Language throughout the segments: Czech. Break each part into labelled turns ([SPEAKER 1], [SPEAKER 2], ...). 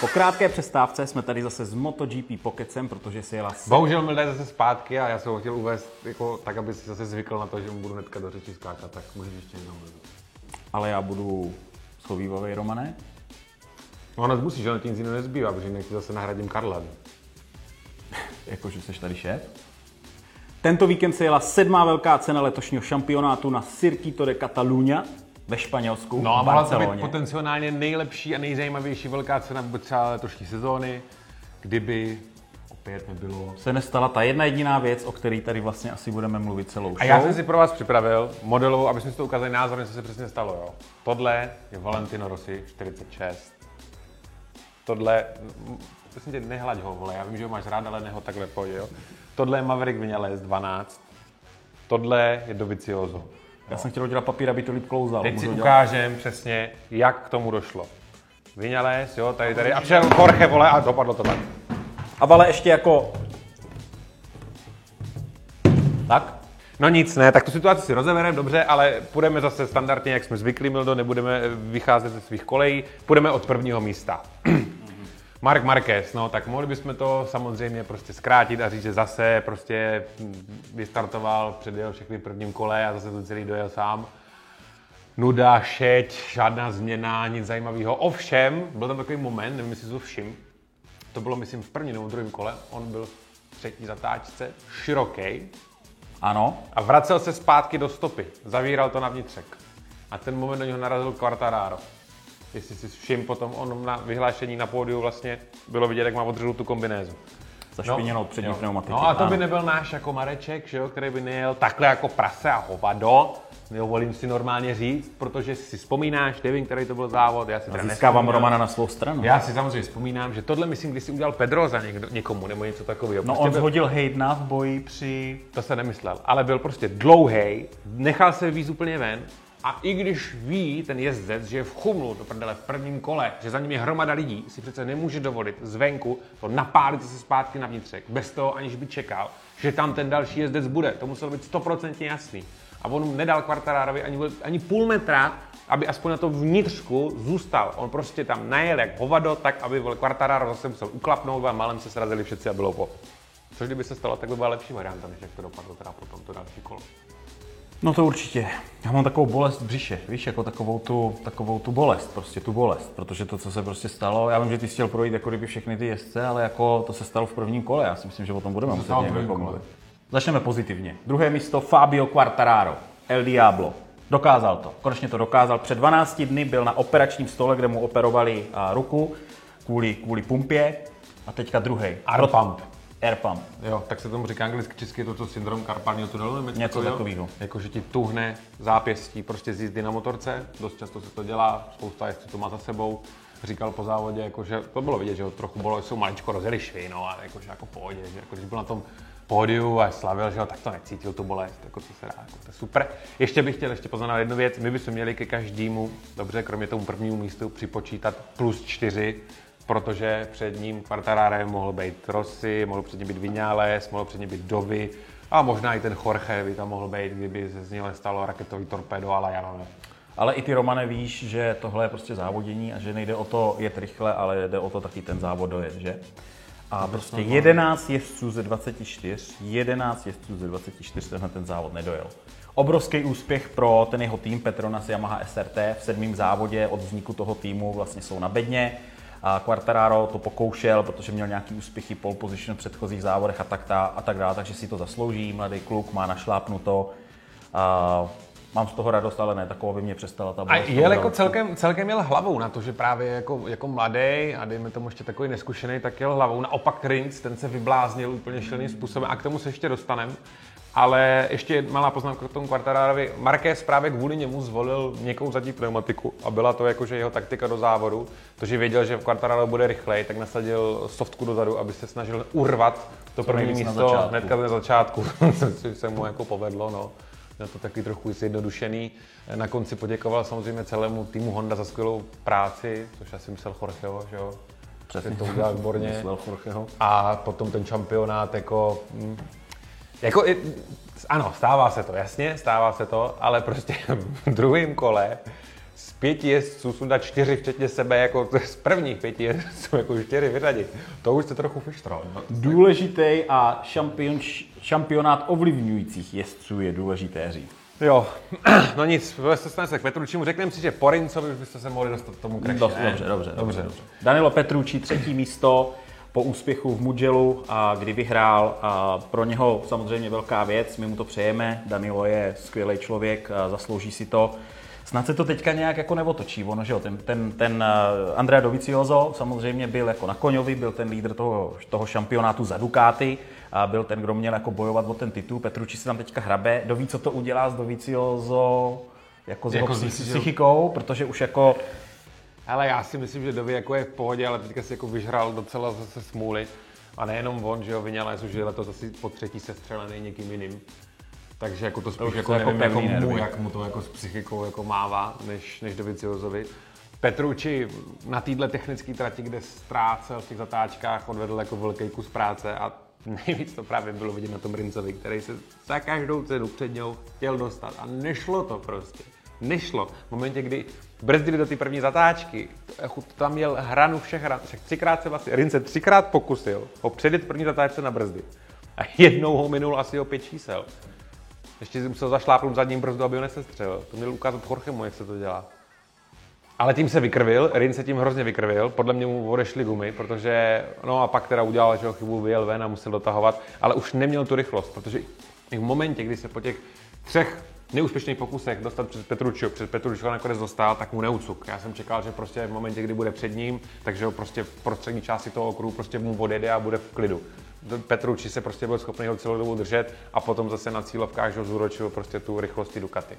[SPEAKER 1] Po krátké přestávce jsme tady zase s MotoGP Pokecem, protože si jela.
[SPEAKER 2] Bohužel mi zase zpátky a já jsem ho chtěl uvést jako, tak, aby si zase zvykl na to, že mu budu hnedka do řeči skákat, tak můžeš ještě jednou.
[SPEAKER 1] Ale já budu schovývavý, Romane.
[SPEAKER 2] No ono musíš, že ti nic jiného nezbývá, protože jinak ti zase nahradím Karla.
[SPEAKER 1] Jakože jsi tady šéf. Tento víkend se jela sedmá velká cena letošního šampionátu na Circuito de Catalunya ve Španělsku,
[SPEAKER 2] No a mohla to být potenciálně nejlepší a nejzajímavější velká cena vůbec třeba letošní sezóny, kdyby opět nebylo.
[SPEAKER 1] Se nestala ta jedna jediná věc, o které tady vlastně asi budeme mluvit celou show.
[SPEAKER 2] A já jsem si pro vás připravil modelovou, aby jsme si to ukázali názorně, co se přesně stalo. Jo. Tohle je Valentino Rossi 46. Tohle, prosím tě, nehlaď ho, vole, já vím, že ho máš rád, ale neho takhle pojď, jo. Tohle je Maverick Vinales 12. Tohle je Dovizioso.
[SPEAKER 1] Já jsem chtěl udělat papír, aby to líp klouzalo.
[SPEAKER 2] Teď si ukážem přesně, jak k tomu došlo. Vinales, jo, tady, tady, a přišel Jorge, vole, a dopadlo to tak.
[SPEAKER 1] A vale ještě jako... Tak?
[SPEAKER 2] No nic, ne, tak tu situaci si rozebereme, dobře, ale půjdeme zase standardně, jak jsme zvyklí, Mildo, nebudeme vycházet ze svých kolejí, půjdeme od prvního místa. Mark Marquez, no tak mohli bychom to samozřejmě prostě zkrátit a říct, že zase prostě vystartoval, předjel všechny v prvním kole a zase to celý dojel sám. Nuda, šeť, žádná změna, nic zajímavého. Ovšem, byl tam takový moment, nevím, jestli si to všim, to bylo, myslím, v prvním nebo druhém kole, on byl v třetí zatáčce, široký,
[SPEAKER 1] Ano.
[SPEAKER 2] a vracel se zpátky do stopy. Zavíral to na vnitřek. A ten moment do něho narazil Quartararo. Jestli si všim potom on na vyhlášení na pódiu vlastně bylo vidět, jak má odřenou tu kombinézu.
[SPEAKER 1] Zašpiněnou přední
[SPEAKER 2] jo.
[SPEAKER 1] pneumatiky.
[SPEAKER 2] No a to by nebyl náš jako Mareček, že jo, který by nejel takhle jako prase a hovado. Dovolím si normálně říct, protože si vzpomínáš, nevím, který to byl závod, já si teda
[SPEAKER 1] Získávám. Romana na svou stranu.
[SPEAKER 2] Já si samozřejmě vzpomínám, že tohle myslím, když si udělal Pedro za někdo, někomu nebo něco takového.
[SPEAKER 1] No
[SPEAKER 2] Prostě
[SPEAKER 1] on
[SPEAKER 2] byl-
[SPEAKER 1] zhodil Haydna v boji při...
[SPEAKER 2] to se nemyslel, ale byl prostě dlouhý, nechal se víc úplně ven a i když ví ten jezdec, že je v chumlu do prdele v prvním kole, že za ním je hromada lidí, si přece nemůže dovolit zvenku to napálit se zpátky na vnitřek, bez toho aniž by čekal, že tam ten další jezdec bude. To muselo být stoprocentně jasný. A on nedal Quartararovi ani, ani půl metra, aby aspoň na to vnitřku zůstal. On prostě tam najel jak hovado, tak aby vole, Quartararo zase musel uklapnout a malem se srazili všetci a bylo po. Což kdyby se stalo, tak by byla lepší varianta, než jak to dopadlo teda potom to další kolo.
[SPEAKER 1] No to určitě. Já mám takovou bolest v břiše, víš, jako takovou tu, takovou tu bolest, prostě tu bolest, protože to, co se prostě stalo, já vím, že ty jsi chtěl projít jako kdyby všechny ty jezdce, ale jako to se stalo v prvním kole, já si myslím, že o tom budeme muset nějak
[SPEAKER 2] prvním
[SPEAKER 1] jako
[SPEAKER 2] kole.
[SPEAKER 1] mluvit. Začneme pozitivně. Druhé místo Fabio Quartararo, El Diablo. Dokázal to, konečně to dokázal. Před 12 dny byl na operačním stole, kde mu operovali ruku kvůli, kvůli pumpě a teďka druhý.
[SPEAKER 2] Air pump.
[SPEAKER 1] Air pump.
[SPEAKER 2] Jo, tak se tomu říká anglicky, česky je to, co syndrom karpálního tunelu,
[SPEAKER 1] Něco takového.
[SPEAKER 2] Jako, že ti tuhne zápěstí prostě z jízdy na motorce, dost často se to dělá, spousta jezdců to má za sebou. Říkal po závodě, jako, že to bylo vidět, že ho trochu bylo, jsou maličko rozjeli švy, no, a jako, že jako pohodě, že jako, když byl na tom pódiu a slavil, že ho, tak to necítil tu bolest, jako co se dá, jako, to je super. Ještě bych chtěl ještě poznat jednu věc, my bychom měli ke každému, dobře, kromě tomu prvnímu místu připočítat plus čtyři, protože před ním Quartararem mohl být Rossi, mohl před ním být Vinales, mohl před ním být Dovi a možná i ten Jorge by tam mohl být, kdyby se z něho stalo raketový torpedo, ale já nevím.
[SPEAKER 1] Ale i ty Romane víš, že tohle je prostě závodění a že nejde o to jet rychle, ale jde o to taky ten závod dojet, že? A prostě 11 jezdců ze 24, 11 jezdců ze 24 tenhle ten závod nedojel. Obrovský úspěch pro ten jeho tým Petronas Yamaha SRT v sedmém závodě od vzniku toho týmu vlastně jsou na bedně. A Quartararo to pokoušel, protože měl nějaký úspěchy pole position v předchozích závodech a tak, ta, a tak dále, takže si to zaslouží. Mladý kluk má našlápnuto. A mám z toho radost, ale ne takovou, aby mě přestala ta
[SPEAKER 2] A jel jako celkem, celkem jel hlavou na to, že právě jako, jako mladý a dejme tomu ještě takový neskušený, tak jel hlavou. Naopak Rins, ten se vybláznil úplně šíleným způsobem a k tomu se ještě dostaneme. Ale ještě malá poznámka k tomu Quartararovi. Marquez právě kvůli němu zvolil měkkou zadní pneumatiku a byla to jakože jeho taktika do závodu. To, že věděl, že Quartararo bude rychlej, tak nasadil softku dozadu, aby se snažil urvat to první
[SPEAKER 1] nejvíc na
[SPEAKER 2] místo hnedka na začátku, což se mu jako povedlo. No. Měl to taky trochu zjednodušený. Na konci poděkoval samozřejmě celému týmu Honda za skvělou práci, což asi myslel Jorgeho, že jo?
[SPEAKER 1] Přesně.
[SPEAKER 2] To udělal výborně. A potom ten šampionát jako... Jako, i- ano, stává se to, jasně, stává se to, ale prostě v druhém kole z pěti jezdců sundat čtyři včetně sebe, jako z prvních pěti jezdců, jako čtyři vyřadit. To už se trochu fištral. No.
[SPEAKER 1] Důležitý a šampion, šampionát ovlivňujících jezdců je důležité říct.
[SPEAKER 2] Jo, no nic, se se k Petručimu. Řekneme si, že po Rincovi už byste se mohli dostat k tomu kraši,
[SPEAKER 1] Dost, dobře, dobře, dobře, dobře. Danilo Petrucci, třetí místo po úspěchu v Mugellu, a kdy vyhrál. A pro něho samozřejmě velká věc, my mu to přejeme. Danilo je skvělý člověk, zaslouží si to. Snad se to teďka nějak jako neotočí, ono, že jo, ten, ten, ten Andrea Dovizioso samozřejmě byl jako na koňovi, byl ten lídr toho, toho šampionátu za Ducati, a byl ten, kdo měl jako bojovat o ten titul. Petruči se tam teďka hrabe, doví, co to udělá s Dovizioso jako s jako jeho psychikou, protože už jako
[SPEAKER 2] ale já si myslím, že Dovi jako je v pohodě, ale teďka si jako vyžral docela zase smůly. A nejenom on, že jo, Vinales už je letos asi po třetí sestřelený někým jiným. Takže jako to spíš to jako, jako, jako mu, jak mu to jako s psychikou jako mává, než, než Doviziosovi. Petruči na téhle technické trati, kde ztrácel v těch zatáčkách, odvedl jako velký kus práce a nejvíc to právě bylo vidět na tom Rincovi, který se za každou cenu před něj chtěl dostat a nešlo to prostě. Nešlo. V momentě, kdy brzdili do té první zatáčky, tam měl hranu všech hran, však třikrát se vlastně, Rince třikrát pokusil ho předjet první zatáčce na brzdy. A jednou ho minul asi o pět čísel. Ještě musel zašlápnout zadním brzdu, aby ho nesestřelil. To měl ukázat Jorgemu, jak se to dělá. Ale tím se vykrvil, Rin se tím hrozně vykrvil, podle mě mu odešly gumy, protože, no a pak teda udělal, že ho chybu vyjel ven a musel dotahovat, ale už neměl tu rychlost, protože i v momentě, kdy se po těch třech neúspěšných pokusech dostat před Petručio, před Petručio nakonec dostal, tak mu neucuk. Já jsem čekal, že prostě v momentě, kdy bude před ním, takže ho prostě v prostřední části toho okruhu prostě mu odjede a bude v klidu. Petruči se prostě byl schopný ho celou dobu držet a potom zase na cílovkách, že ho zúročil prostě tu rychlosti Ducati.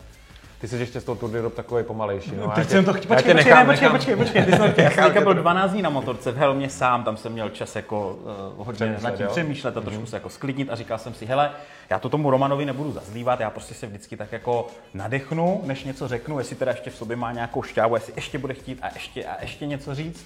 [SPEAKER 2] Ty jsi ještě z toho Tour d'Europe takový pomalejší. No,
[SPEAKER 1] Teď jsem to chtěl, počkej, počkej, nechám, počkej, počkej, počkej, ty jsem, já jsem byl 12 dní na motorce v helmě sám, tam jsem měl čas jako uh, hodně nad tím přemýšlet a trošku mm. se jako sklidnit a říkal jsem si, hele, já to tomu Romanovi nebudu zazlívat, já prostě se vždycky tak jako nadechnu, než něco řeknu, jestli teda ještě v sobě má nějakou šťávu, jestli ještě bude chtít a ještě a ještě něco říct.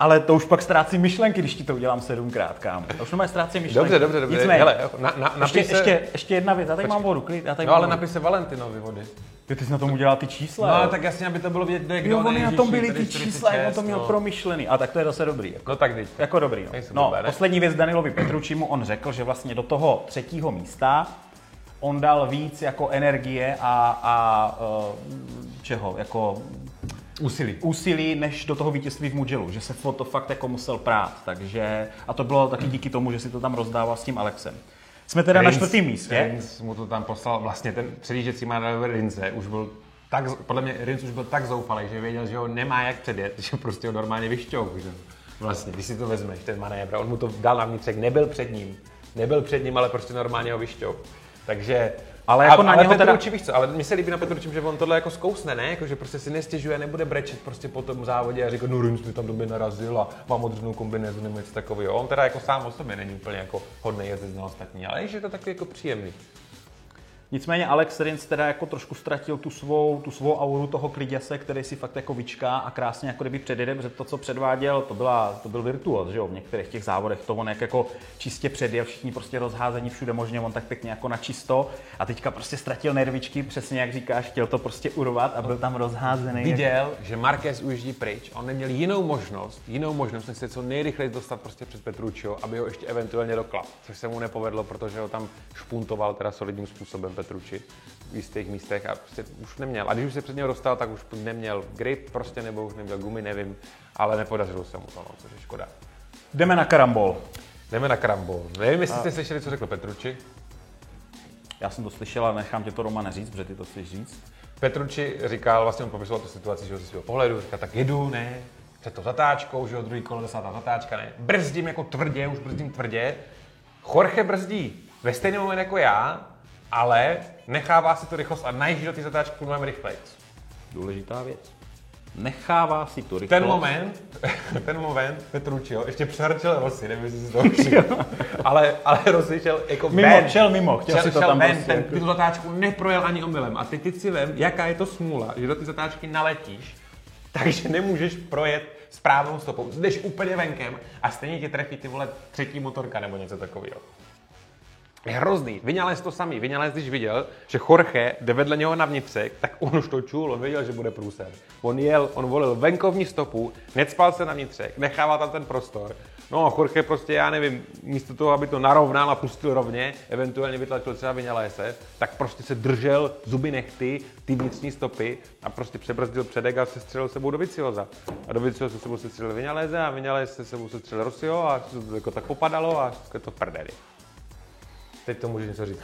[SPEAKER 1] Ale to už pak ztrácí myšlenky, když ti to udělám sedmkrát, kámo. To už má ztrácí myšlenky.
[SPEAKER 2] Dobře, dobře, dobře.
[SPEAKER 1] Nicméně,
[SPEAKER 2] Hele,
[SPEAKER 1] na, na, ještě, se... ještě, ještě, jedna věc, já tady Počkej. mám vodu, klid. Já tady
[SPEAKER 2] no ale napij se Valentinovi vody.
[SPEAKER 1] Ty, ty jsi na tom udělal ty čísla.
[SPEAKER 2] No, ale tak jasně, aby to bylo vidět, kde
[SPEAKER 1] Jo, oni na tom byly ty čísla, jak to měl no. promyšlený. A tak to je zase dobrý. Jako.
[SPEAKER 2] No tak teď.
[SPEAKER 1] Jako dobrý. No, no poslední věc Danilovi Petručimu, on řekl, že vlastně do toho třetího místa on dal víc jako energie a, a uh, čeho, jako
[SPEAKER 2] úsilí.
[SPEAKER 1] úsilí, než do toho vítězství v Mugellu, že se to fakt jako musel prát, takže a to bylo taky díky tomu, že si to tam rozdával s tím Alexem. Jsme teda Rins, na čtvrtém místě.
[SPEAKER 2] Rins mu to tam poslal, vlastně ten předjížděcí manévr Rinze už byl tak, podle mě Rins už byl tak zoufalý, že věděl, že ho nemá jak předjet, že prostě ho normálně vyšťouk, že Vlastně, když si to vezmeš, ten manévr, on mu to dal na vnitřek, nebyl před ním, nebyl před ním, ale prostě normálně ho vyšťouk. Takže
[SPEAKER 1] ale jako a, na
[SPEAKER 2] ale
[SPEAKER 1] něho
[SPEAKER 2] teda... víš co, ale mi se líbí na Petručím, že on tohle jako zkousne, ne? Jako, že prostě si nestěžuje, nebude brečet prostě po tom závodě a říká, no Rins mi tam době narazil a mám odřenou kombinézu nebo něco takového. On teda jako sám o sobě není úplně jako hodný jezdec na ostatní, ale je to taky jako příjemný.
[SPEAKER 1] Nicméně Alex Rins teda jako trošku ztratil tu svou, tu svou auru toho kliděse, který si fakt jako vyčká a krásně jako kdyby předjede, protože to, co předváděl, to, byla, to byl virtuos, že jo, v některých těch závodech, to on jak jako čistě předjel, všichni prostě rozházení všude možně, on tak pěkně jako na čisto a teďka prostě ztratil nervičky, přesně jak říkáš, chtěl to prostě urvat a byl tam rozházený.
[SPEAKER 2] Viděl, jak... že Marquez ujíždí pryč, on neměl jinou možnost, jinou možnost, než se co nejrychleji dostat prostě před Petručio, aby ho ještě eventuálně doklap, což se mu nepovedlo, protože ho tam špuntoval teda solidním způsobem Petruči v jistých místech a prostě už neměl. A když už se před něho dostal, tak už neměl grip prostě, nebo už neměl gumy, nevím, ale nepodařilo se mu to, no, což je škoda.
[SPEAKER 1] Jdeme na karambol.
[SPEAKER 2] Jdeme na karambol. Nevím, jestli a... jste slyšeli, co řekl Petruči.
[SPEAKER 1] Já jsem to slyšel, ale nechám tě to Roma neříct, protože ty to chceš říct.
[SPEAKER 2] Petruči říkal, vlastně on popisoval tu situaci, že ze svého pohledu, říkal, tak jedu, ne, před to zatáčkou, že jo, druhý kolo, desátá zatáčka, ne, brzdím jako tvrdě, už brzdím tvrdě. Jorge brzdí ve stejný moment jako já, ale nechává si tu rychlost a najíždí do té zatáčky mnohem rychleji.
[SPEAKER 1] Důležitá věc. Nechává si tu rychlost.
[SPEAKER 2] Ten moment, ten moment Petručio ještě přehrčil Rossi, nevím, jestli si to všiml. ale, ale Rossi šel jako
[SPEAKER 1] mimo, ven. šel mimo, chtěl šel, si to šel tam ven,
[SPEAKER 2] prostě. Ten, tu zatáčku neprojel ani omylem. A ty, ty si vem, jaká je to smůla, že do té zatáčky naletíš, takže nemůžeš projet správnou stopou. Jdeš úplně venkem a stejně tě trefí ty vole třetí motorka nebo něco takového. Hrozný. Vyňalez to samý. Vyňalez, když viděl, že Jorge jde vedle něho na vnitřek, tak on už to čul, on věděl, že bude průser. On jel, on volil venkovní stopu, necpal se na vnitřek, nechával tam ten prostor. No a Jorge prostě, já nevím, místo toho, aby to narovnal a pustil rovně, eventuálně vytlačil třeba Vyňalése, tak prostě se držel zuby nechty, ty vnitřní stopy a prostě přebrzdil předek a se střelil sebou do Vicioza. A do Vicioza se sebou se střelil Vyňaléze a Vyňalés se sebou se střelil Rosio a to jako tak popadalo a to prdeli. Teď to můžu něco říct.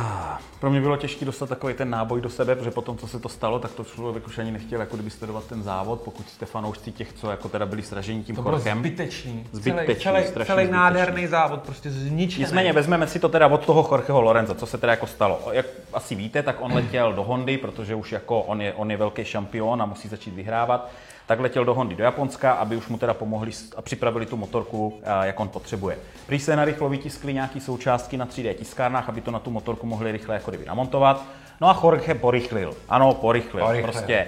[SPEAKER 1] Pro mě bylo těžké dostat takový ten náboj do sebe, protože potom, co se to stalo, tak to člověk už ani nechtěl jako kdyby sledovat ten závod, pokud jste fanoušci těch, co jako teda byli sraženi tím
[SPEAKER 2] To bylo
[SPEAKER 1] Jorgem.
[SPEAKER 2] zbytečný.
[SPEAKER 1] Zbytečný,
[SPEAKER 2] celý, celý, celý
[SPEAKER 1] zbytečný.
[SPEAKER 2] nádherný závod, prostě zničený.
[SPEAKER 1] Nicméně vezmeme si to teda od toho Jorgeho Lorenza, co se teda jako stalo. Jak asi víte, tak on letěl do Hondy, protože už jako on je, on je velký šampion a musí začít vyhrávat. Tak letěl do Hondy do Japonska, aby už mu teda pomohli a připravili tu motorku, a, jak on potřebuje. Prý se narychlo vytiskly nějaké součástky na 3D tiskárnách, aby to na tu motorku mohli rychle jako kdyby namontovat. No a Jorge porychlil. Ano, porychlil.
[SPEAKER 2] Porychlil.
[SPEAKER 1] Prostě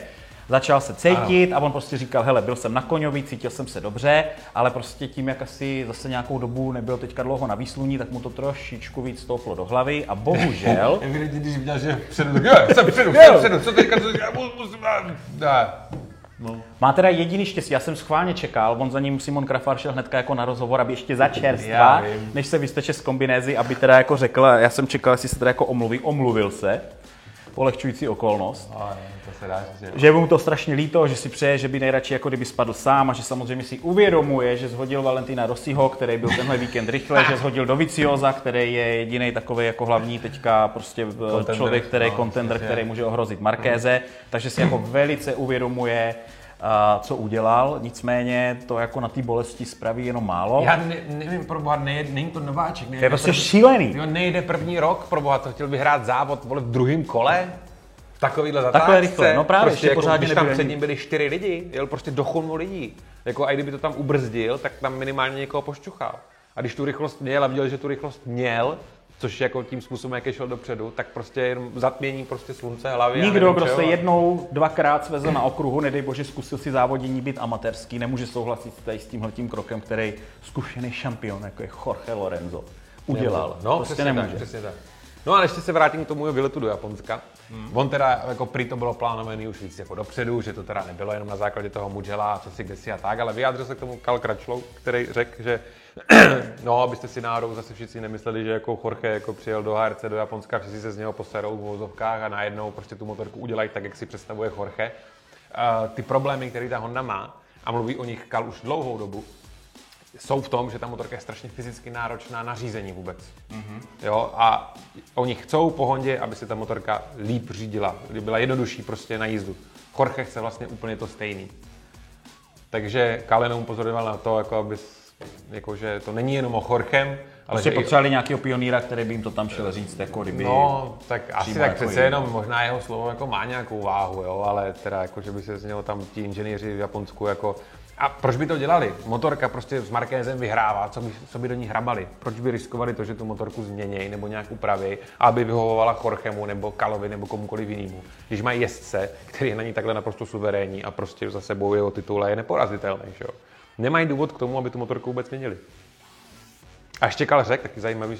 [SPEAKER 1] začal se cítit a on prostě říkal, hele, byl jsem na koňovi, cítil jsem se dobře, ale prostě tím, jak asi zase nějakou dobu nebyl teďka dlouho na výsluní, tak mu to trošičku víc stouplo do hlavy a bohužel,
[SPEAKER 2] Evidentně, když viděl, že předu, jo, jsem předu, jsem předu, co teďka, co teďka, mus- musím, ne.
[SPEAKER 1] Má teda jediný štěstí, já jsem schválně čekal, on za ním Simon Krafar šel hnedka jako na rozhovor, aby ještě za
[SPEAKER 2] Já
[SPEAKER 1] čerstva,
[SPEAKER 2] vím.
[SPEAKER 1] než se vysteče z kombinézy, aby teda jako řekl, já jsem čekal, jestli se teda jako omluví, omluvil se, polehčující okolnost.
[SPEAKER 2] Ne, to se dá říct, že-
[SPEAKER 1] je mu to strašně líto, že si přeje, že by nejradši jako kdyby spadl sám a že samozřejmě si uvědomuje, že zhodil Valentina Rossiho, který byl tenhle víkend rychle, že zhodil Dovicioza, který je jediný takový jako hlavní teďka prostě
[SPEAKER 2] Contender,
[SPEAKER 1] člověk, který
[SPEAKER 2] no,
[SPEAKER 1] kontender,
[SPEAKER 2] přesně.
[SPEAKER 1] který může ohrozit Markéze, takže si jako velice uvědomuje, co udělal, nicméně to jako na té bolesti spraví jenom málo.
[SPEAKER 2] Já ne, nevím, pro boha, ne, není to nováček.
[SPEAKER 1] To je prostě šílený.
[SPEAKER 2] Jo, nejde první rok, pro boha, to chtěl vyhrát závod, vole, v druhém kole. V takovýhle zatáčce.
[SPEAKER 1] Takhle rychle, no právě,
[SPEAKER 2] prostě
[SPEAKER 1] ještě pořádně
[SPEAKER 2] když tam před ním byli čtyři lidi, jel prostě do chunmu lidí. Jako a kdyby to tam ubrzdil, tak tam minimálně někoho pošťuchal. A když tu rychlost měl a viděl, že tu rychlost měl, což jako tím způsobem, jak je šel dopředu, tak prostě jenom zatmění prostě slunce hlavy. a
[SPEAKER 1] Nikdo,
[SPEAKER 2] nevím
[SPEAKER 1] kdo
[SPEAKER 2] čeho.
[SPEAKER 1] jednou, dvakrát svezl na okruhu, nedej bože, zkusil si závodění být amatérský, nemůže souhlasit tady s tímhletím krokem, který zkušený šampion, jako je Jorge Lorenzo, udělal.
[SPEAKER 2] No,
[SPEAKER 1] prostě
[SPEAKER 2] přesně
[SPEAKER 1] nemůže.
[SPEAKER 2] tak, přesně tak. No a ještě se vrátím k tomu jeho výletu do Japonska. Hmm. On teda, jako prý to bylo plánovaný už víc jako dopředu, že to teda nebylo jenom na základě toho Mugello, co si kdesi a tak, ale vyjádřil se k tomu Karl Kračlou, který řekl, že no, abyste si náhodou zase všichni nemysleli, že jako Jorge jako přijel do HRC do Japonska, všichni se z něho poserou v vozovkách a najednou prostě tu motorku udělají tak, jak si představuje Jorge. Uh, ty problémy, které ta Honda má, a mluví o nich Kal už dlouhou dobu, jsou v tom, že ta motorka je strašně fyzicky náročná na řízení vůbec. Mm-hmm. Jo, a oni chcou po Hondě, aby se ta motorka líp řídila, aby byla jednodušší prostě na jízdu. Jorge chce vlastně úplně to stejný. Takže Kalen upozorňoval na to, jako aby, jako, že to není jenom o Jorgem, ale
[SPEAKER 1] Prostě
[SPEAKER 2] že i-
[SPEAKER 1] potřebovali nějakého pioníra, který by jim to tam šel říct, jako kdyby...
[SPEAKER 2] No, tak asi tak
[SPEAKER 1] jako
[SPEAKER 2] přece
[SPEAKER 1] je.
[SPEAKER 2] jenom možná jeho slovo jako má nějakou váhu, jo, ale teda jako, že by se z něho tam ti inženýři v Japonsku jako... A proč by to dělali? Motorka prostě s Markézem vyhrává, co by, co by do ní hrabali? Proč by riskovali to, že tu motorku změnějí nebo nějak upraví, aby vyhovovala Chorchemu nebo Kalovi nebo komukoliv jinému? Když mají jezdce, který je na ní takhle naprosto suverénní a prostě za sebou jeho titul a je neporazitelný, že jo? Nemají důvod k tomu, aby tu motorku vůbec měnili. A ještě Karl řekl, taky zajímavý,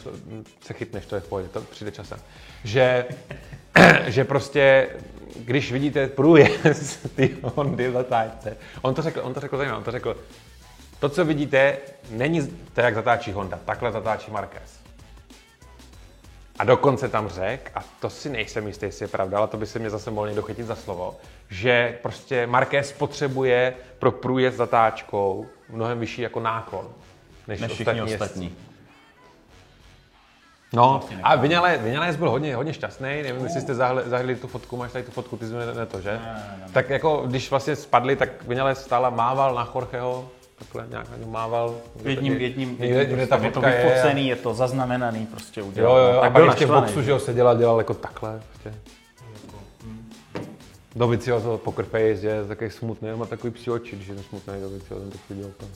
[SPEAKER 2] se chytneš, to je v pohodě, to přijde časem, že, že prostě, když vidíte průjezd ty Hondy zatáčce, on to řekl, on to řekl zajímavé, on to řekl, to, co vidíte, není to, jak zatáčí Honda, takhle zatáčí Marquez. A dokonce tam řekl, a to si nejsem jistý, jestli je pravda, ale to by se mě zase mohl někdo chytit za slovo, že prostě Marquez potřebuje pro průjezd zatáčkou mnohem vyšší jako náklon, než,
[SPEAKER 1] Než
[SPEAKER 2] jezdci.
[SPEAKER 1] ostatní.
[SPEAKER 2] No, a Vinales, Vinales byl hodně, hodně šťastný, nevím, jestli jste zahli, zahli tu fotku, máš tady tu fotku, ty jsi mi ne to, že? Tak jako, když vlastně spadli, tak Vinales stál a mával na Jorgeho, takhle nějak na mával.
[SPEAKER 1] Jedním, jedním,
[SPEAKER 2] Někde,
[SPEAKER 1] jedním
[SPEAKER 2] někde ta
[SPEAKER 1] prostě je to
[SPEAKER 2] fotka je. a-
[SPEAKER 1] vyfocený, je to zaznamenaný, prostě
[SPEAKER 2] Jo,
[SPEAKER 1] udělal.
[SPEAKER 2] jo, jo, a
[SPEAKER 1] tak
[SPEAKER 2] pak
[SPEAKER 1] byl
[SPEAKER 2] ještě v boxu, že ho seděl a dělal jako takhle. Prostě. Doviciozo poker face je takový smutný, má takový psí oči, když je ten smutný Doviciozo, tak si dělal to.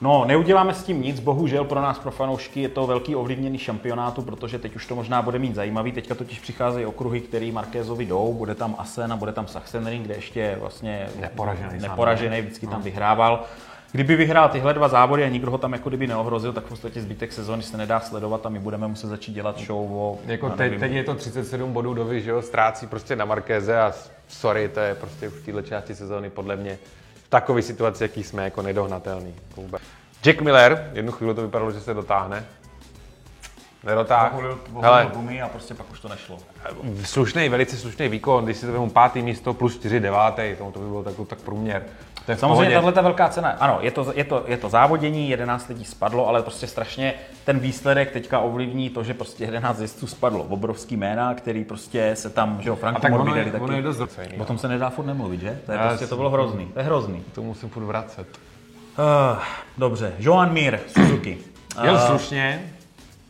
[SPEAKER 1] No, neuděláme s tím nic, bohužel pro nás, pro fanoušky, je to velký ovlivněný šampionátu, protože teď už to možná bude mít zajímavý. Teďka totiž přicházejí okruhy, který Markézovi jdou, bude tam Asen a bude tam Sachsenring, kde ještě vlastně
[SPEAKER 2] Neporažený
[SPEAKER 1] neporažený vždycky tam vyhrával. kdyby vyhrál tyhle dva závody a nikdo ho tam jako kdyby neohrozil, tak v podstatě zbytek sezóny se nedá sledovat a my budeme muset začít dělat show o...
[SPEAKER 2] Jako
[SPEAKER 1] nevím,
[SPEAKER 2] teď je to 37 bodů do že jo, ztrácí prostě na Markéze a sorry, to je prostě už v této části sezóny podle mě v takové situaci, jaký jsme, jako nedohnatelný. Vůbec. Jack Miller, jednu chvíli to vypadalo, že se dotáhne. Nedotáhl. Hele,
[SPEAKER 1] gumy a prostě pak už to nešlo.
[SPEAKER 2] slušný, velice slušný výkon, když si to vezmu pátý místo plus 4 devátý, tomu to by bylo tak, tak průměr. To je
[SPEAKER 1] Samozřejmě tahle ta velká cena, ano, je to, je, to, je to závodění, 11 lidí spadlo, ale prostě strašně ten výsledek teďka ovlivní to, že prostě 11 jezdců spadlo. Obrovský jména, který prostě se tam, že jo,
[SPEAKER 2] A
[SPEAKER 1] Frank
[SPEAKER 2] tak ono
[SPEAKER 1] Morbidelli
[SPEAKER 2] je,
[SPEAKER 1] taky.
[SPEAKER 2] ono je dost docejný.
[SPEAKER 1] O tom se nedá furt nemluvit, že? To je
[SPEAKER 2] Já
[SPEAKER 1] prostě, to bylo hrozný, to je hrozný.
[SPEAKER 2] To musím furt vracet.
[SPEAKER 1] Uh, dobře, Joan Mir, Suzuki.
[SPEAKER 2] Jel
[SPEAKER 1] Eh,
[SPEAKER 2] slušně,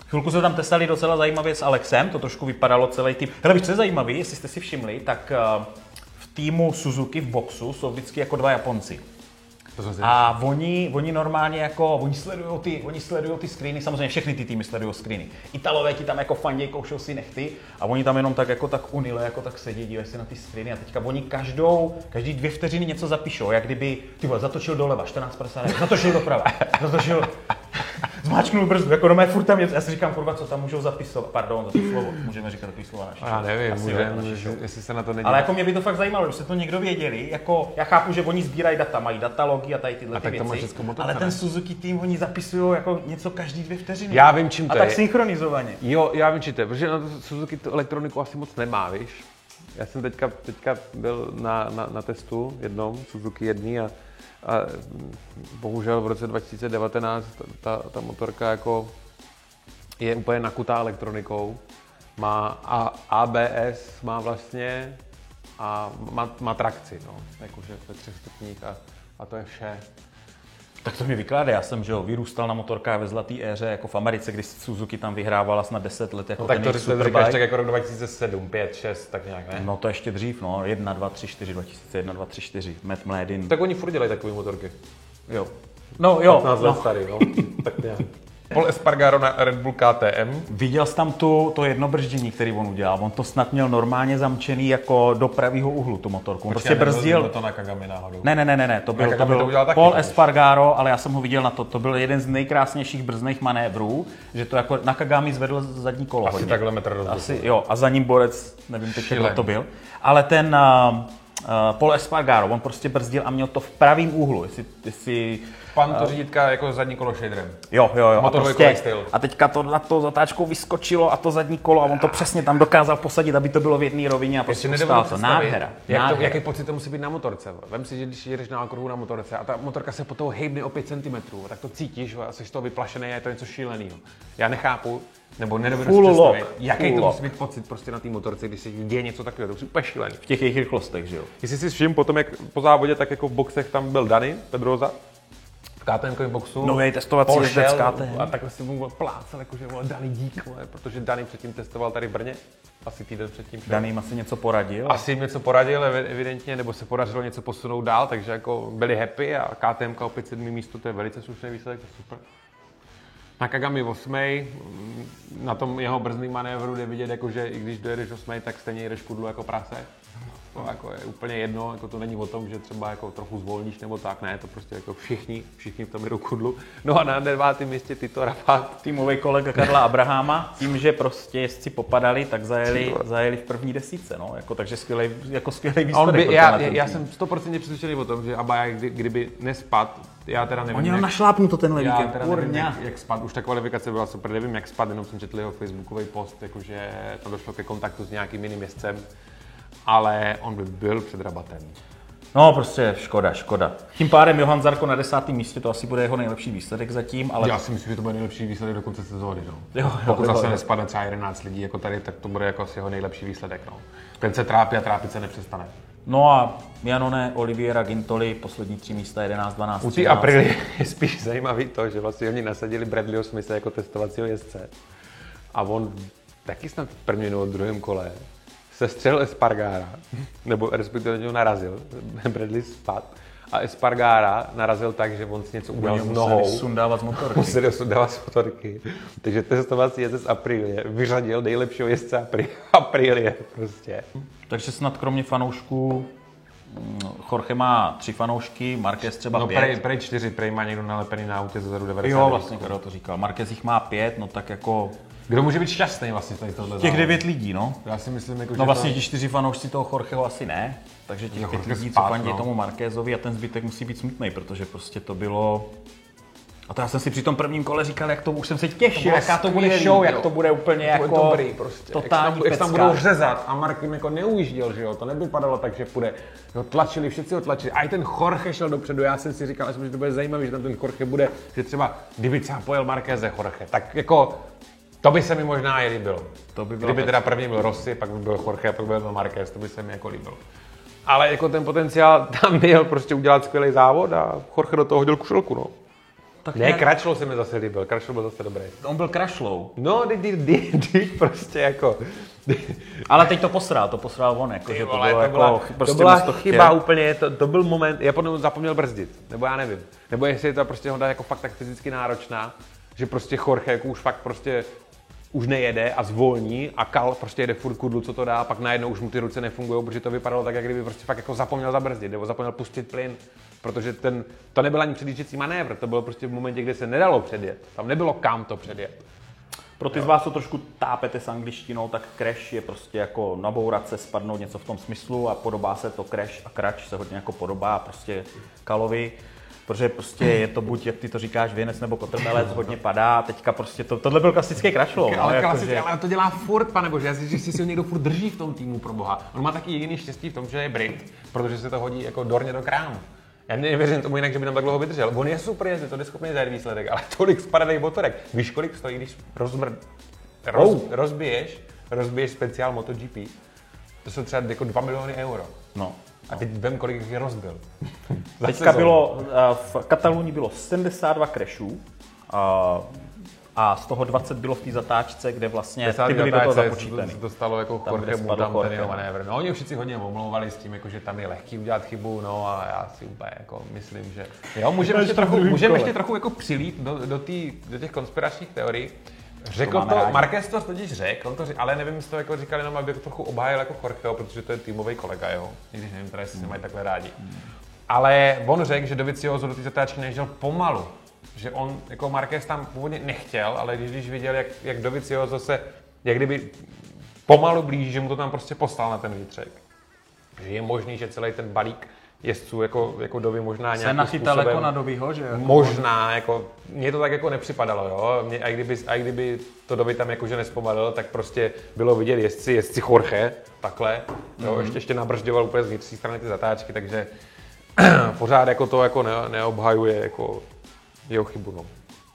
[SPEAKER 1] Chvilku se tam testali docela zajímavě s Alexem, to trošku vypadalo celý tým. Hele, víš, co je zajímavé, jestli jste si všimli, tak v týmu Suzuki v boxu jsou vždycky jako dva Japonci. A oni, oni normálně jako, oni sledují ty, oni sledují ty screeny, samozřejmě všechny ty týmy sledují screeny. Italové ti tam jako fanděj, koušou si nechty a oni tam jenom tak jako tak unile, jako tak sedí, dívají se na ty screeny a teďka oni každou, každý dvě vteřiny něco zapíšou, jak kdyby, ty vole, zatočil doleva, 14,50, zatočil doprava, zatočil, zmáčknul brzdu, jako doma je furt tam něco, já si říkám, kurva, co tam můžou zapisovat, pardon za to slovo, můžeme říkat takový slova naši.
[SPEAKER 2] Já nevím,
[SPEAKER 1] Asi
[SPEAKER 2] může,
[SPEAKER 1] jo, naši
[SPEAKER 2] může,
[SPEAKER 1] show.
[SPEAKER 2] jestli se na to nedí.
[SPEAKER 1] Ale jako mě by to fakt zajímalo, když se to někdo věděli, jako já chápu, že oni sbírají data, mají datalogy a tady tyhle
[SPEAKER 2] A
[SPEAKER 1] ty
[SPEAKER 2] tak
[SPEAKER 1] věci,
[SPEAKER 2] motorka,
[SPEAKER 1] ale ten Suzuki tým, oni zapisují jako něco každý dvě vteřiny.
[SPEAKER 2] Já vím, čím
[SPEAKER 1] A
[SPEAKER 2] to
[SPEAKER 1] tak
[SPEAKER 2] je.
[SPEAKER 1] synchronizovaně.
[SPEAKER 2] Jo, já vím, či to je, protože na to Suzuki tu elektroniku asi moc nemá, víš. Já jsem teďka, teďka byl na, na, na testu jednom, Suzuki jedný a, a bohužel v roce 2019 ta, ta, ta motorka jako je úplně nakutá elektronikou. Má a, ABS, má vlastně a má, má trakci, no, jakože ve třech stupních a, a to je vše.
[SPEAKER 1] Tak to mi vykládá, já jsem že jo, vyrůstal na motorkách ve zlaté éře, jako v Americe, kdy Suzuki tam vyhrávala snad 10 let jako
[SPEAKER 2] No, tak to, říkáš tak jako rok 2007, 5, 6, tak nějak, ne?
[SPEAKER 1] No to ještě dřív, no, 1, 2, 3, 4, 2001, 2, 3, 4, Matt Mladin.
[SPEAKER 2] Tak oni furt dělají takové motorky.
[SPEAKER 1] jo. No jo,
[SPEAKER 2] 15 let
[SPEAKER 1] no.
[SPEAKER 2] starý, no. tak nějak. Paul Espargaro na Red Bull KTM.
[SPEAKER 1] Viděl jsi tam tu, to jedno brždění, který on udělal. On to snad měl normálně zamčený jako do pravého úhlu, tu motorku. On prostě brzdil.
[SPEAKER 2] to na Kagami náhodou.
[SPEAKER 1] Ne, ne, ne, ne, ne, to byl, to
[SPEAKER 2] to
[SPEAKER 1] byl
[SPEAKER 2] udělal taky,
[SPEAKER 1] Paul. Espargaro, ale já jsem ho viděl na to, to byl jeden z nejkrásnějších brzdných manévrů, že to jako na Kagami zvedl zadní kolo
[SPEAKER 2] Asi
[SPEAKER 1] hodně.
[SPEAKER 2] takhle metr do
[SPEAKER 1] Asi, jo, a za ním borec, nevím teď, kdo to byl, ale ten uh, Paul Espargaro, on prostě brzdil a měl to v pravém úhlu, jestli, jestli
[SPEAKER 2] Pan to řídítka jako zadní kolo shaderem.
[SPEAKER 1] Jo, jo, jo. A,
[SPEAKER 2] Motorový
[SPEAKER 1] prostě,
[SPEAKER 2] styl.
[SPEAKER 1] a teďka to na to zatáčkou vyskočilo a to zadní kolo a on to přesně tam dokázal posadit, aby to bylo v jedné rovině a prostě
[SPEAKER 2] nedovedu
[SPEAKER 1] to. Nádhera.
[SPEAKER 2] Jak to,
[SPEAKER 1] nádhera.
[SPEAKER 2] jaký pocit to musí být na motorce. Vem si, že když jedeš na okruhu na motorce a ta motorka se po toho hejbne o 5 cm, tak to cítíš a jsi z toho vyplašený a je to něco šíleného. Já nechápu, nebo nedovedu
[SPEAKER 1] Full
[SPEAKER 2] si představit,
[SPEAKER 1] lock,
[SPEAKER 2] jaký
[SPEAKER 1] full
[SPEAKER 2] to musí být pocit prostě na té motorce, když se děje něco takového. To musí úplně šílený.
[SPEAKER 1] v těch jejich rychlostech, že jo.
[SPEAKER 2] Jestli si všim potom, jak po závodě, tak jako v boxech tam byl Dany Pedroza, v KTM boxu.
[SPEAKER 1] Nový testovací
[SPEAKER 2] Paul
[SPEAKER 1] jezdec KTM.
[SPEAKER 2] A takhle si mu plácal, jakože vole, Dany dík, vole, protože Dany předtím testoval tady v Brně. Asi týden předtím. šel.
[SPEAKER 1] Daný jim asi něco poradil.
[SPEAKER 2] Asi jim něco poradil evi- evidentně, nebo se podařilo něco posunout dál, takže jako byli happy a KTM opět sedmý místo, to je velice slušný výsledek, to je super. Na Kagami 8. mm, na tom jeho brzdným manévru jde vidět, jako, že i když dojedeš 8. tak stejně jdeš kudlu jako prase. To jako je úplně jedno, jako to není o tom, že třeba jako trochu zvolníš nebo tak, ne, to prostě jako všichni, všichni v tom jdou kudlu. No a na devátém místě Tito Rapat,
[SPEAKER 1] Týmový kolega Karla Abrahama, tím, že prostě jezdci popadali, tak zajeli, zajeli v první desíce, no. Jako, takže skvělej, jako skvělý výsledek.
[SPEAKER 2] on by, já, já jsem 100% přesvědčený o tom, že Abaya, kdy, kdyby nespad, já teda nevím,
[SPEAKER 1] On měl
[SPEAKER 2] jak,
[SPEAKER 1] našlápnuto tenhle
[SPEAKER 2] já
[SPEAKER 1] víkend,
[SPEAKER 2] teda nevím, jak, jak spad, už ta kvalifikace byla super, nevím jak spad, jenom jsem četl jeho facebookový post, jakože tam došlo ke kontaktu s nějakým jiným jezdcem, ale on by byl před rabatem.
[SPEAKER 1] No prostě škoda, škoda. Tím pádem Johan Zarko na desátém místě, to asi bude jeho nejlepší výsledek zatím, ale
[SPEAKER 2] Já si myslím, že to bude nejlepší výsledek do konce sezóny. No.
[SPEAKER 1] Jo, jo,
[SPEAKER 2] Pokud
[SPEAKER 1] jo,
[SPEAKER 2] zase
[SPEAKER 1] jo.
[SPEAKER 2] nespadne třeba 11 lidí jako tady, tak to bude jako asi jeho nejlepší výsledek. No. Ten se trápí a trápit se nepřestane.
[SPEAKER 1] No a Janone, Oliviera, Gintoli, poslední tři místa, 11, 12,
[SPEAKER 2] U té
[SPEAKER 1] 13.
[SPEAKER 2] Aprily je spíš zajímavý to, že vlastně oni nasadili Bradleyho Smitha jako testovacího jezdce. A on taky snad v prvním nebo druhém kole se střelil Espargára, nebo respektive ho narazil, Bradley spad. A Espargára narazil tak, že on si něco udělal s
[SPEAKER 1] ho
[SPEAKER 2] nohou.
[SPEAKER 1] museli sundávat z motorky.
[SPEAKER 2] Museli sundávat z motorky. Takže testovací jezdec Aprilie vyřadil nejlepšího jezdce Apri- Aprilie prostě.
[SPEAKER 1] Takže snad kromě fanoušků mm, Jorge má tři fanoušky, Marquez třeba
[SPEAKER 2] No
[SPEAKER 1] pět.
[SPEAKER 2] prej, prej čtyři, prej má někdo nalepený na autě zezadu 90.
[SPEAKER 1] Jo, vlastně, Karel to říkal. Marquez jich má pět, no tak jako
[SPEAKER 2] Kdo může být šťastný vlastně tady tohle
[SPEAKER 1] těch devět lidí, no.
[SPEAKER 2] Já si myslím, jako, že
[SPEAKER 1] No vlastně
[SPEAKER 2] to...
[SPEAKER 1] ti čtyři fanoušci toho Jorgeho asi ne, takže těch
[SPEAKER 2] Jo,
[SPEAKER 1] pět lidí, co
[SPEAKER 2] spát,
[SPEAKER 1] fandí
[SPEAKER 2] no.
[SPEAKER 1] tomu Markézovi a ten zbytek musí být smutný, protože prostě to bylo... A to já jsem si při tom prvním kole říkal, jak to už jsem se těšil, jaká to bude show,
[SPEAKER 2] jo.
[SPEAKER 1] jak to bude úplně
[SPEAKER 2] To
[SPEAKER 1] jako
[SPEAKER 2] dobrý prostě.
[SPEAKER 1] totální
[SPEAKER 2] jak, tam, jak tam budou řezat a Mark jim jako neujížděl, že jo, to nevypadalo tak, že půjde. Jo, tlačili, všichni ho tlačili. A i ten Jorge šel dopředu, já jsem si říkal, že to bude zajímavý, že tam ten Jorge bude, že třeba, kdyby třeba pojel Markéze Jorge, tak jako to by se mi možná i líbilo.
[SPEAKER 1] To by bylo
[SPEAKER 2] Kdyby teda první byl Rossi, pak by byl Jorge a pak by byl Marquez, to by se mi jako líbilo. Ale jako ten potenciál tam byl prostě udělat skvělý závod a Jorge do toho hodil kušelku, no.
[SPEAKER 1] Tak
[SPEAKER 2] Ne,
[SPEAKER 1] nějak-
[SPEAKER 2] Kračlo se mi zase líbil, Kračlo byl zase dobrý.
[SPEAKER 1] On byl crashlou,
[SPEAKER 2] No, ty, ty, ty, ty prostě jako...
[SPEAKER 1] ale teď to posral, to posral on, jako, že to
[SPEAKER 2] vole,
[SPEAKER 1] bylo
[SPEAKER 2] to
[SPEAKER 1] jako,
[SPEAKER 2] byla,
[SPEAKER 1] prostě
[SPEAKER 2] to byla
[SPEAKER 1] to
[SPEAKER 2] chyba
[SPEAKER 1] chtěl.
[SPEAKER 2] úplně, to, to, byl moment, já potom zapomněl brzdit, nebo já nevím. Nebo jestli je to prostě Honda jako fakt tak fyzicky náročná, že prostě Jorge jako už fakt prostě už nejede a zvolní a Kal prostě jede furt kudlu, co to dá, a pak najednou už mu ty ruce nefungují, protože to vypadalo tak, jak kdyby prostě fakt jako zapomněl zabrzdit, nebo zapomněl pustit plyn, protože ten, to nebyl ani předjížděcí manévr, to bylo prostě v momentě, kdy se nedalo předjet, tam nebylo kam to předjet.
[SPEAKER 1] Pro ty z vás, co trošku tápete s angličtinou, tak crash je prostě jako nabourat se, spadnout něco v tom smyslu a podobá se to crash a crash se hodně jako podobá prostě Kalovi. Protože prostě je to buď, jak ty to říkáš, věnec nebo kotrmelec, hodně padá, teďka prostě to, tohle byl klasický crashlow. no,
[SPEAKER 2] ale,
[SPEAKER 1] jako, že-
[SPEAKER 2] ale to dělá furt, pane bože, já si, že si si ho někdo furt drží v tom týmu pro boha. On má taky jediný štěstí v tom, že je Brit, protože se to hodí jako dorně do krámu. Já nevěřím tomu jinak, že by tam tak dlouho vydržel. On je super jezdec, to je schopný zajet výsledek, ale tolik spadaných motorek. Víš, kolik stojí, když rozmr... roz,
[SPEAKER 1] Oh.
[SPEAKER 2] rozbiješ, rozbiješ speciál MotoGP? To jsou třeba jako 2 miliony euro.
[SPEAKER 1] No.
[SPEAKER 2] A teď vem, kolik jich je rozbil. Za
[SPEAKER 1] Teďka
[SPEAKER 2] sezónu.
[SPEAKER 1] bylo, eh, v Katalunii bylo 72 crashů a, a z toho 20 bylo v té zatáčce, kde vlastně ty byly do toho započítaný.
[SPEAKER 2] Se to stalo jako
[SPEAKER 1] Tam,
[SPEAKER 2] Jorge mu tam ten jeho
[SPEAKER 1] no.
[SPEAKER 2] manévr. No oni všichni hodně omlouvali s tím, jako, že tam je lehký udělat chybu, no a já si úplně jako myslím, že... Jo, můžeme ještě trochu, můžeme ještě trochu jako přilít do, do, tý, do těch konspiračních teorií. Řekl to,
[SPEAKER 1] rádi.
[SPEAKER 2] Marquez to totiž řekl, on to řekl, ale nevím, jestli to jako říkal jenom, aby to trochu obhájil jako Jorgeho, protože to je týmový kolega, jo. I když nevím, teda, jestli se mají takhle rádi. Ale on řekl, že Dovizioso do té zatáčky nejezdil pomalu. Že on, jako Marquez tam původně nechtěl, ale když, když viděl, jak, jak Dovizioso se, jak kdyby pomalu blíží, že mu to tam prostě poslal na ten výtřek. Že je možný, že celý ten balík jezdců jako, jako Dovi možná
[SPEAKER 1] Se
[SPEAKER 2] nějakým
[SPEAKER 1] nachytal
[SPEAKER 2] způsobem...
[SPEAKER 1] jako na Dovyho, že? jako-
[SPEAKER 2] Možná, jako, mně to tak jako nepřipadalo, jo. Mě, a, kdyby, a kdyby to doby tam jakože nespomalil, tak prostě bylo vidět jezdci, jezdci Jorge, takhle, jo,
[SPEAKER 1] Mhm.
[SPEAKER 2] ještě, ještě nabržďoval úplně z vnitřní strany ty zatáčky, takže pořád jako to jako ne, neobhajuje jako jeho chybu, no.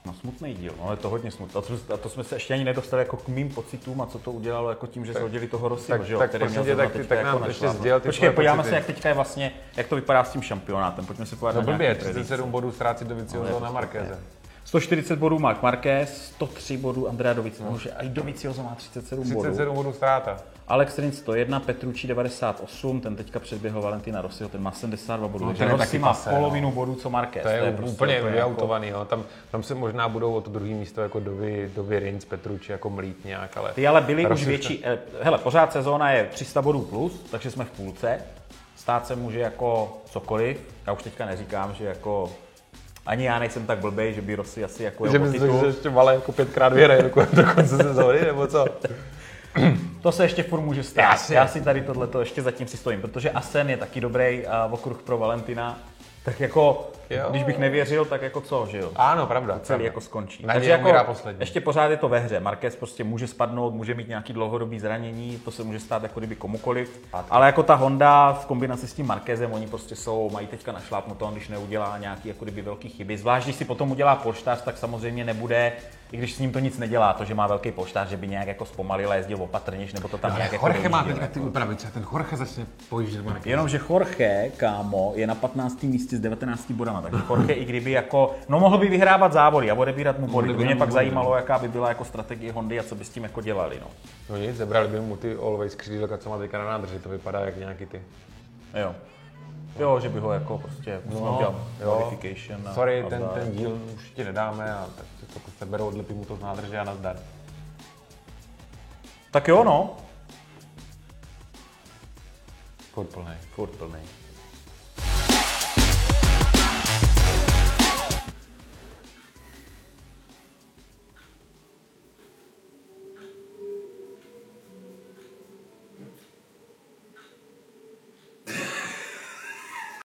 [SPEAKER 1] No smutný díl, no je to hodně smutné. A to, a to jsme se ještě ani nedostali jako k mým pocitům a co to udělalo jako tím, že se hodili toho Rossiho,
[SPEAKER 2] tak-
[SPEAKER 1] že jo,
[SPEAKER 2] tak
[SPEAKER 1] který měl
[SPEAKER 2] tě, tak ty- tak nám
[SPEAKER 1] jako
[SPEAKER 2] ještě
[SPEAKER 1] našlápnout.
[SPEAKER 2] sděl ty
[SPEAKER 1] Počkej, podíváme
[SPEAKER 2] pocity.
[SPEAKER 1] se, jak teďka je vlastně, jak to vypadá s tím šampionátem. Pojďme se podívat
[SPEAKER 2] No blbě,
[SPEAKER 1] nějaký predikce.
[SPEAKER 2] 37 bodů ztrácí do Viciozo na Markéze.
[SPEAKER 1] 140 bodů Mark Marquez, 103 bodů Andrea Dovizioso, no. že i Dovizioso má 37, bodů.
[SPEAKER 2] 37 bodů ztráta.
[SPEAKER 1] Alex Rins 101, Petrucci 98, ten teďka předběhl Valentina Rossiho, ten má 72 bodů.
[SPEAKER 2] No, ten je
[SPEAKER 1] Rossi
[SPEAKER 2] taky
[SPEAKER 1] má
[SPEAKER 2] pase,
[SPEAKER 1] polovinu bodů, co Marquez.
[SPEAKER 2] To je,
[SPEAKER 1] prostě
[SPEAKER 2] úplně
[SPEAKER 1] jako-
[SPEAKER 2] vyautovaný, jo. Tam, tam se možná budou o to druhé místo jako Dovi, Dovi Rins, Petrucci jako mlít nějak, ale...
[SPEAKER 1] Ty ale byly už větší, eh, hele, pořád sezóna je 300 bodů plus, takže jsme v půlce. Stát se může jako cokoliv. Já už teďka neříkám, že jako ani já nejsem tak blbej, že by Rossi asi jako
[SPEAKER 2] Že myslíš, že ještě malé jako pětkrát vyhraje do, kon- do konce sezóny, nebo co?
[SPEAKER 1] To se ještě furt může stát.
[SPEAKER 2] Jasně.
[SPEAKER 1] Já si tady tohleto ještě zatím si stojím, protože Asen je taky dobrý a okruh pro Valentina. Tak jako,
[SPEAKER 2] Jo.
[SPEAKER 1] když bych nevěřil, tak jako co, že jo?
[SPEAKER 2] Ano, pravda.
[SPEAKER 1] celý
[SPEAKER 2] pravda.
[SPEAKER 1] jako skončí. Takže jako
[SPEAKER 2] poslední.
[SPEAKER 1] ještě pořád je to ve hře. Marquez prostě může spadnout, může mít nějaký dlouhodobý zranění, to se může stát jako kdyby komukoliv. Ale jako ta Honda v kombinaci s tím Marquezem, oni prostě jsou, mají teďka našlápnuto, když neudělá nějaký jako kdyby velký chyby. Zvlášť, když si potom udělá polštář, tak samozřejmě nebude, i když s ním to nic nedělá, to, že má velký polštář, že by nějak jako zpomalil a jezdil opatrněž, nebo to tam
[SPEAKER 2] Ale
[SPEAKER 1] nějak jako
[SPEAKER 2] Jorge má teďka ty úpravy, třeba ten Jorge začne pojíždět Marquez.
[SPEAKER 1] Jenomže Jorge, kámo, je na 15. místě s 19 bodama, takže Jorge i kdyby jako, no mohl by vyhrávat závody a odebírat mu body. Mě pak zajímalo, jaká by byla jako strategie Hondy a co by s tím jako dělali, no.
[SPEAKER 2] No nic, zebrali by mu ty always křídlka, co má teďka na nádrži, to vypadá jak nějaký ty.
[SPEAKER 1] Jo. Jo, že by ho jako prostě no, udělal modification. A,
[SPEAKER 2] Sorry,
[SPEAKER 1] a
[SPEAKER 2] ten, ten díl už ti nedáme a tak si to seberou, odlepí mu to z nádrže a nazdar.
[SPEAKER 1] Tak jo, no.
[SPEAKER 2] Furt plnej.
[SPEAKER 1] Furt plný.